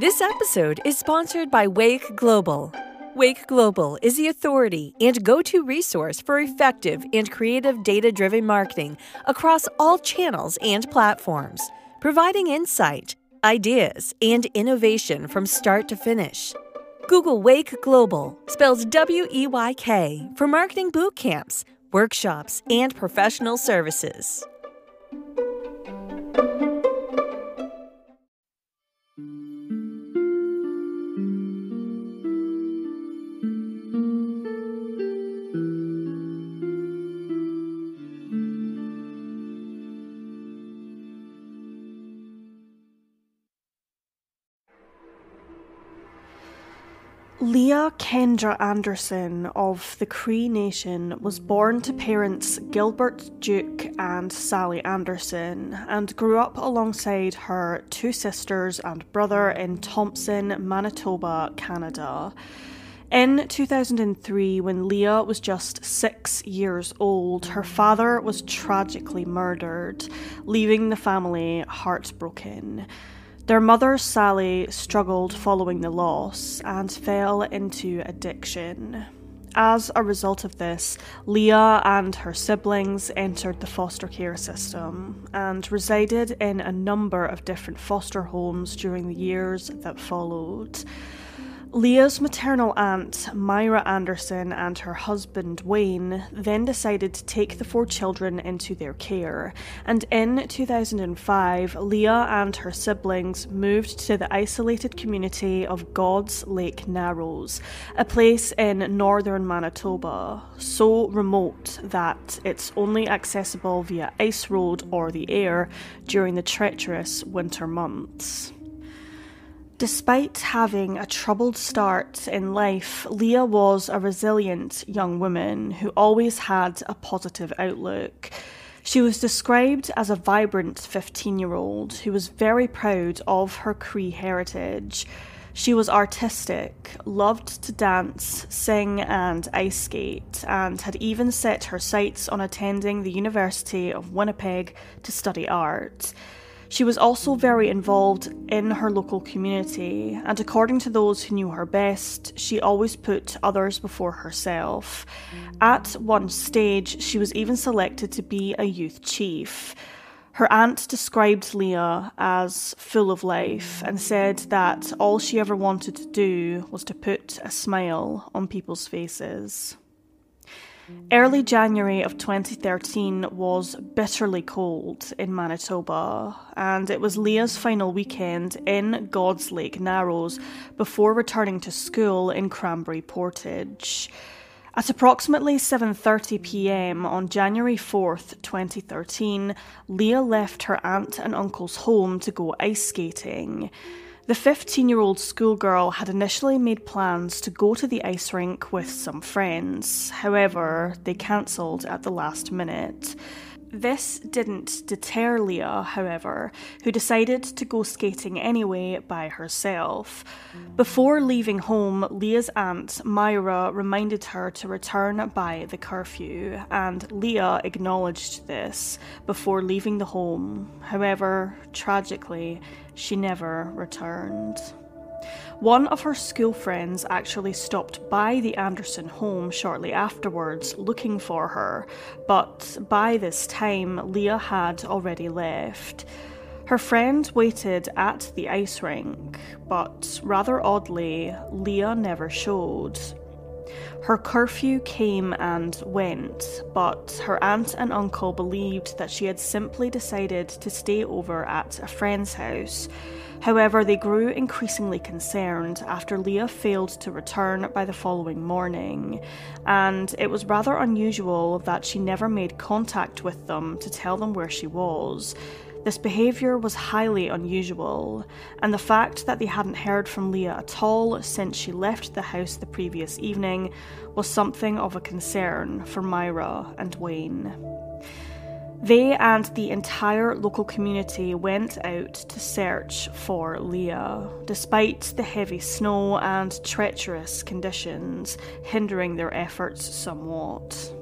This episode is sponsored by Wake Global. Wake Global is the authority and go to resource for effective and creative data driven marketing across all channels and platforms, providing insight, ideas, and innovation from start to finish. Google Wake Global, spells W E Y K, for marketing boot camps, workshops, and professional services. Kendra Anderson of the Cree Nation was born to parents Gilbert Duke and Sally Anderson and grew up alongside her two sisters and brother in Thompson, Manitoba, Canada. In 2003, when Leah was just six years old, her father was tragically murdered, leaving the family heartbroken. Their mother, Sally, struggled following the loss and fell into addiction. As a result of this, Leah and her siblings entered the foster care system and resided in a number of different foster homes during the years that followed. Leah's maternal aunt, Myra Anderson, and her husband, Wayne, then decided to take the four children into their care, and in 2005, Leah and her siblings moved to the isolated community of God's Lake Narrows, a place in northern Manitoba, so remote that it's only accessible via ice road or the air during the treacherous winter months. Despite having a troubled start in life, Leah was a resilient young woman who always had a positive outlook. She was described as a vibrant 15 year old who was very proud of her Cree heritage. She was artistic, loved to dance, sing, and ice skate, and had even set her sights on attending the University of Winnipeg to study art. She was also very involved in her local community, and according to those who knew her best, she always put others before herself. At one stage, she was even selected to be a youth chief. Her aunt described Leah as full of life and said that all she ever wanted to do was to put a smile on people's faces. Early January of 2013 was bitterly cold in Manitoba, and it was Leah's final weekend in God's Lake Narrows before returning to school in Cranberry Portage. At approximately 7:30 p.m. on January 4th, 2013, Leah left her aunt and uncle's home to go ice skating. The 15 year old schoolgirl had initially made plans to go to the ice rink with some friends, however, they cancelled at the last minute. This didn't deter Leah, however, who decided to go skating anyway by herself. Before leaving home, Leah's aunt, Myra, reminded her to return by the curfew, and Leah acknowledged this before leaving the home. However, tragically, she never returned. One of her school friends actually stopped by the Anderson home shortly afterwards looking for her, but by this time Leah had already left. Her friend waited at the ice rink, but rather oddly, Leah never showed. Her curfew came and went, but her aunt and uncle believed that she had simply decided to stay over at a friend's house However, they grew increasingly concerned after Leah failed to return by the following morning, and it was rather unusual that she never made contact with them to tell them where she was. This behaviour was highly unusual, and the fact that they hadn't heard from Leah at all since she left the house the previous evening was something of a concern for Myra and Wayne. They and the entire local community went out to search for Leah, despite the heavy snow and treacherous conditions hindering their efforts somewhat.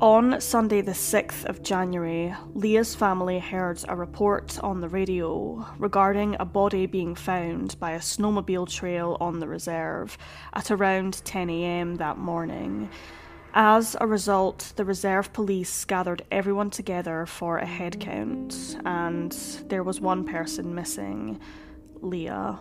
On Sunday, the 6th of January, Leah's family heard a report on the radio regarding a body being found by a snowmobile trail on the reserve at around 10am that morning. As a result, the reserve police gathered everyone together for a head count, and there was one person missing Leah.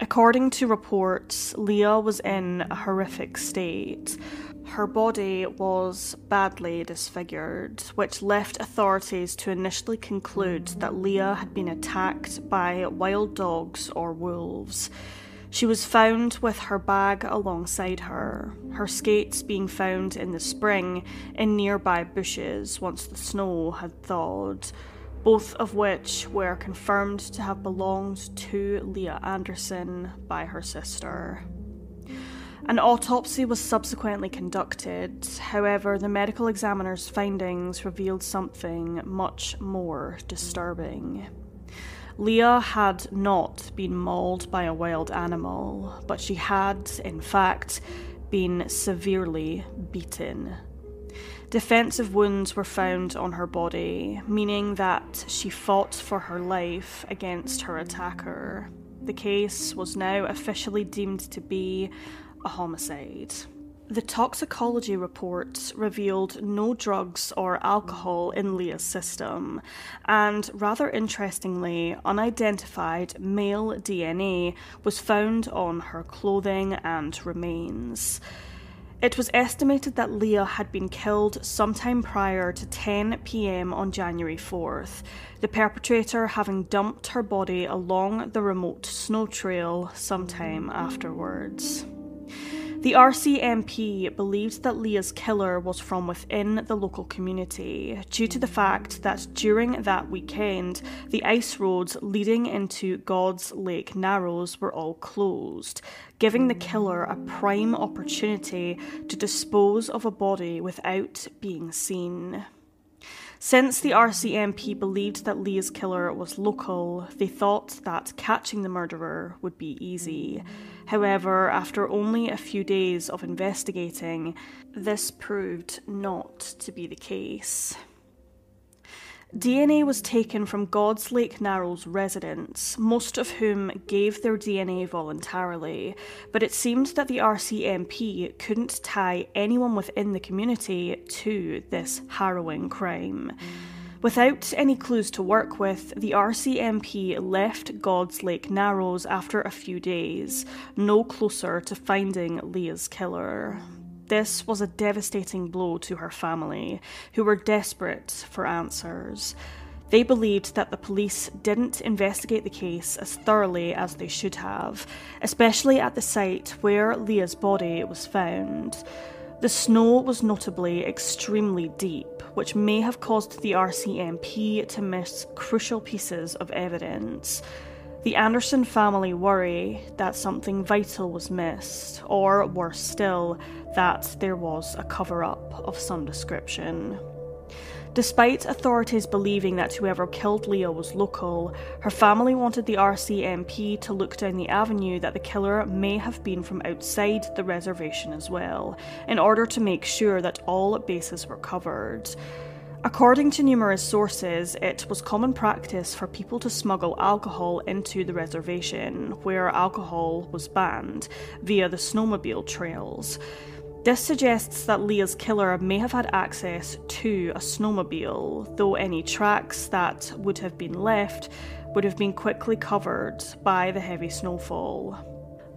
According to reports, Leah was in a horrific state. Her body was badly disfigured, which left authorities to initially conclude that Leah had been attacked by wild dogs or wolves. She was found with her bag alongside her, her skates being found in the spring in nearby bushes once the snow had thawed both of which were confirmed to have belonged to Leah Anderson by her sister. An autopsy was subsequently conducted, however, the medical examiner's findings revealed something much more disturbing. Leah had not been mauled by a wild animal, but she had, in fact, been severely beaten Defensive wounds were found on her body, meaning that she fought for her life against her attacker. The case was now officially deemed to be a homicide. The toxicology reports revealed no drugs or alcohol in Leah's system, and rather interestingly, unidentified male DNA was found on her clothing and remains. It was estimated that Leah had been killed sometime prior to 10 pm on January 4th, the perpetrator having dumped her body along the remote snow trail sometime afterwards. The RCMP believed that Leah's killer was from within the local community due to the fact that during that weekend, the ice roads leading into God's Lake Narrows were all closed, giving the killer a prime opportunity to dispose of a body without being seen. Since the RCMP believed that Leah's killer was local, they thought that catching the murderer would be easy. However, after only a few days of investigating, this proved not to be the case. DNA was taken from God's Lake Narrows residents, most of whom gave their DNA voluntarily, but it seemed that the RCMP couldn't tie anyone within the community to this harrowing crime. Without any clues to work with, the RCMP left God's Lake Narrows after a few days, no closer to finding Leah's killer. This was a devastating blow to her family, who were desperate for answers. They believed that the police didn't investigate the case as thoroughly as they should have, especially at the site where Leah's body was found. The snow was notably extremely deep, which may have caused the RCMP to miss crucial pieces of evidence. The Anderson family worry that something vital was missed, or worse still, that there was a cover up of some description. Despite authorities believing that whoever killed Leah was local, her family wanted the RCMP to look down the avenue that the killer may have been from outside the reservation as well, in order to make sure that all bases were covered. According to numerous sources, it was common practice for people to smuggle alcohol into the reservation, where alcohol was banned, via the snowmobile trails. This suggests that Leah's killer may have had access to a snowmobile, though any tracks that would have been left would have been quickly covered by the heavy snowfall.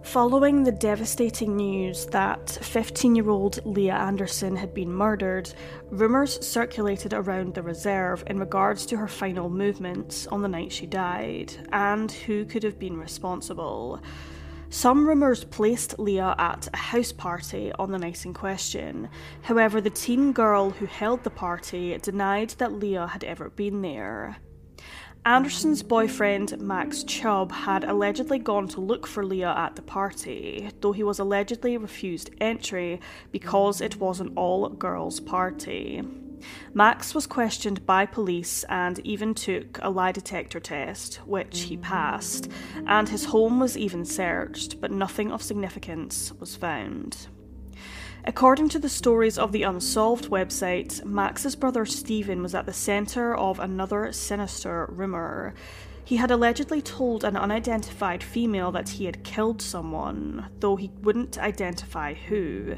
Following the devastating news that 15 year old Leah Anderson had been murdered, rumours circulated around the reserve in regards to her final movements on the night she died and who could have been responsible. Some rumours placed Leah at a house party on the night in question. However, the teen girl who held the party denied that Leah had ever been there. Anderson's boyfriend, Max Chubb, had allegedly gone to look for Leah at the party, though he was allegedly refused entry because it was an all girls party. Max was questioned by police and even took a lie detector test, which he passed, and his home was even searched, but nothing of significance was found. According to the Stories of the Unsolved website, Max's brother Stephen was at the centre of another sinister rumour. He had allegedly told an unidentified female that he had killed someone, though he wouldn't identify who.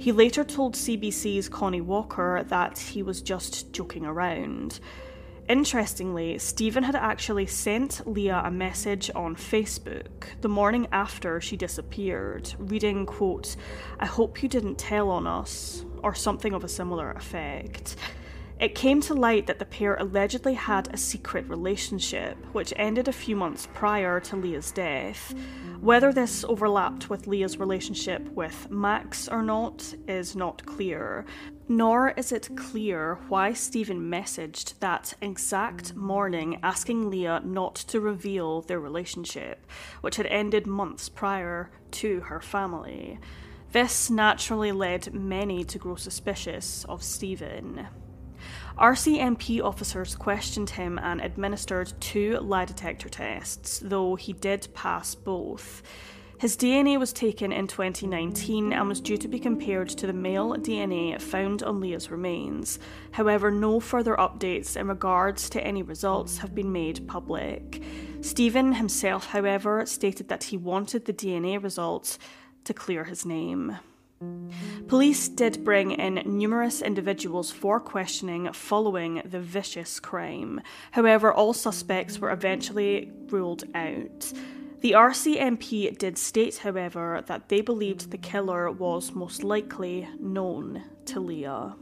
He later told CBC's Connie Walker that he was just joking around. Interestingly, Stephen had actually sent Leah a message on Facebook the morning after she disappeared, reading, quote, I hope you didn't tell on us, or something of a similar effect. It came to light that the pair allegedly had a secret relationship, which ended a few months prior to Leah's death. Whether this overlapped with Leah's relationship with Max or not is not clear, nor is it clear why Stephen messaged that exact morning asking Leah not to reveal their relationship, which had ended months prior to her family. This naturally led many to grow suspicious of Stephen. RCMP officers questioned him and administered two lie detector tests, though he did pass both. His DNA was taken in 2019 and was due to be compared to the male DNA found on Leah's remains. However, no further updates in regards to any results have been made public. Stephen himself, however, stated that he wanted the DNA results to clear his name. Police did bring in numerous individuals for questioning following the vicious crime. However, all suspects were eventually ruled out. The RCMP did state, however, that they believed the killer was most likely known to Leah.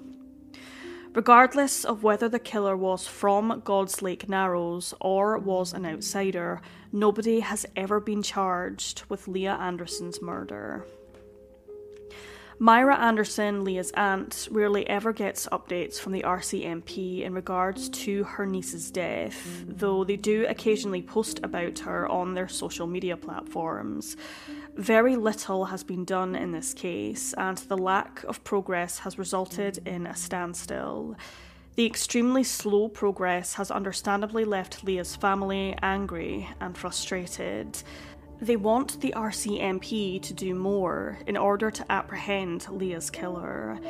Regardless of whether the killer was from God's Lake Narrows or was an outsider, nobody has ever been charged with Leah Anderson's murder. Myra Anderson, Leah's aunt, rarely ever gets updates from the RCMP in regards to her niece's death, though they do occasionally post about her on their social media platforms. Very little has been done in this case, and the lack of progress has resulted in a standstill. The extremely slow progress has understandably left Leah's family angry and frustrated. They want the RCMP to do more in order to apprehend Leah's killer.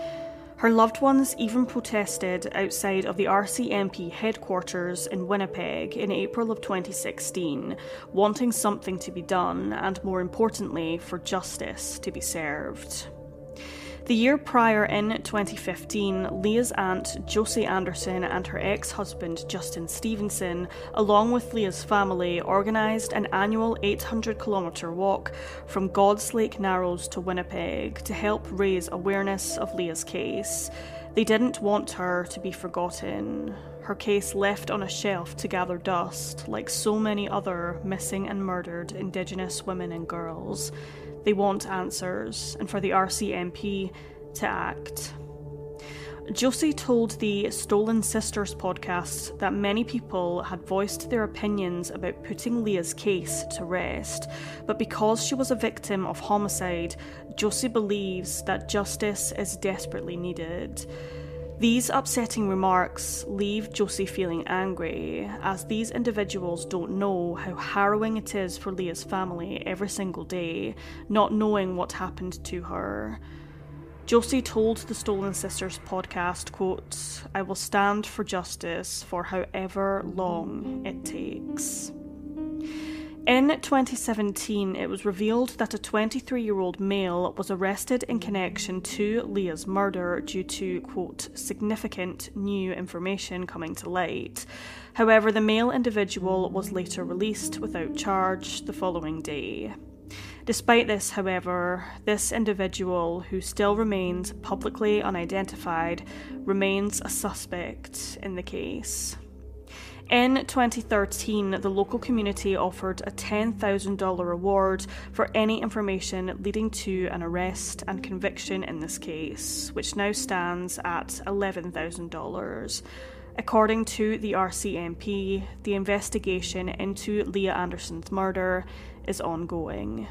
Her loved ones even protested outside of the RCMP headquarters in Winnipeg in April of 2016, wanting something to be done and, more importantly, for justice to be served. The year prior, in 2015, Leah's aunt Josie Anderson and her ex husband Justin Stevenson, along with Leah's family, organised an annual 800 kilometre walk from God's Lake Narrows to Winnipeg to help raise awareness of Leah's case. They didn't want her to be forgotten, her case left on a shelf to gather dust, like so many other missing and murdered Indigenous women and girls. They want answers, and for the RCMP to act. Josie told the Stolen Sisters podcast that many people had voiced their opinions about putting Leah's case to rest, but because she was a victim of homicide, Josie believes that justice is desperately needed. These upsetting remarks leave Josie feeling angry, as these individuals don't know how harrowing it is for Leah's family every single day, not knowing what happened to her. Josie told the Stolen Sisters podcast, quote, I will stand for justice for however long it takes. In 2017, it was revealed that a 23 year old male was arrested in connection to Leah's murder due to, quote, significant new information coming to light. However, the male individual was later released without charge the following day. Despite this, however, this individual, who still remains publicly unidentified, remains a suspect in the case. In 2013, the local community offered a $10,000 reward for any information leading to an arrest and conviction in this case, which now stands at $11,000. According to the RCMP, the investigation into Leah Anderson's murder is ongoing.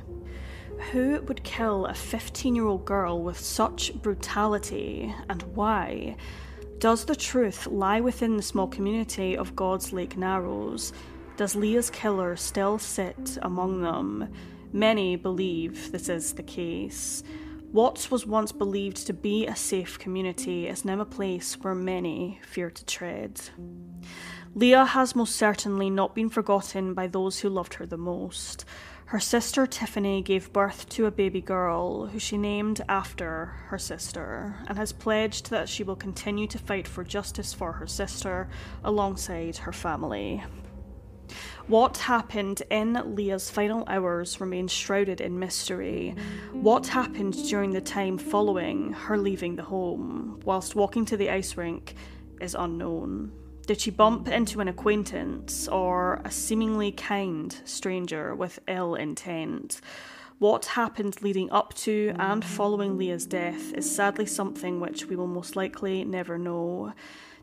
Who would kill a 15 year old girl with such brutality and why? Does the truth lie within the small community of God's Lake Narrows? Does Leah's killer still sit among them? Many believe this is the case. What was once believed to be a safe community is now a place where many fear to tread. Leah has most certainly not been forgotten by those who loved her the most. Her sister Tiffany gave birth to a baby girl who she named after her sister and has pledged that she will continue to fight for justice for her sister alongside her family. What happened in Leah's final hours remains shrouded in mystery. What happened during the time following her leaving the home, whilst walking to the ice rink, is unknown. Did she bump into an acquaintance or a seemingly kind stranger with ill intent? What happened leading up to and following Leah's death is sadly something which we will most likely never know.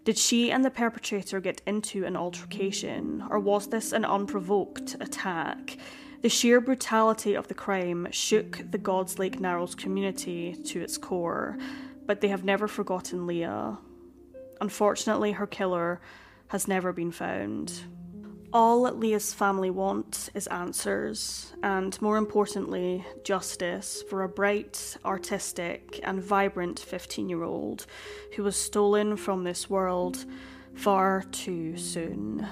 Did she and the perpetrator get into an altercation, or was this an unprovoked attack? The sheer brutality of the crime shook the God's Lake Narrows community to its core, but they have never forgotten Leah. Unfortunately, her killer has never been found. All Leah's family want is answers, and more importantly, justice for a bright, artistic, and vibrant 15 year old who was stolen from this world far too soon.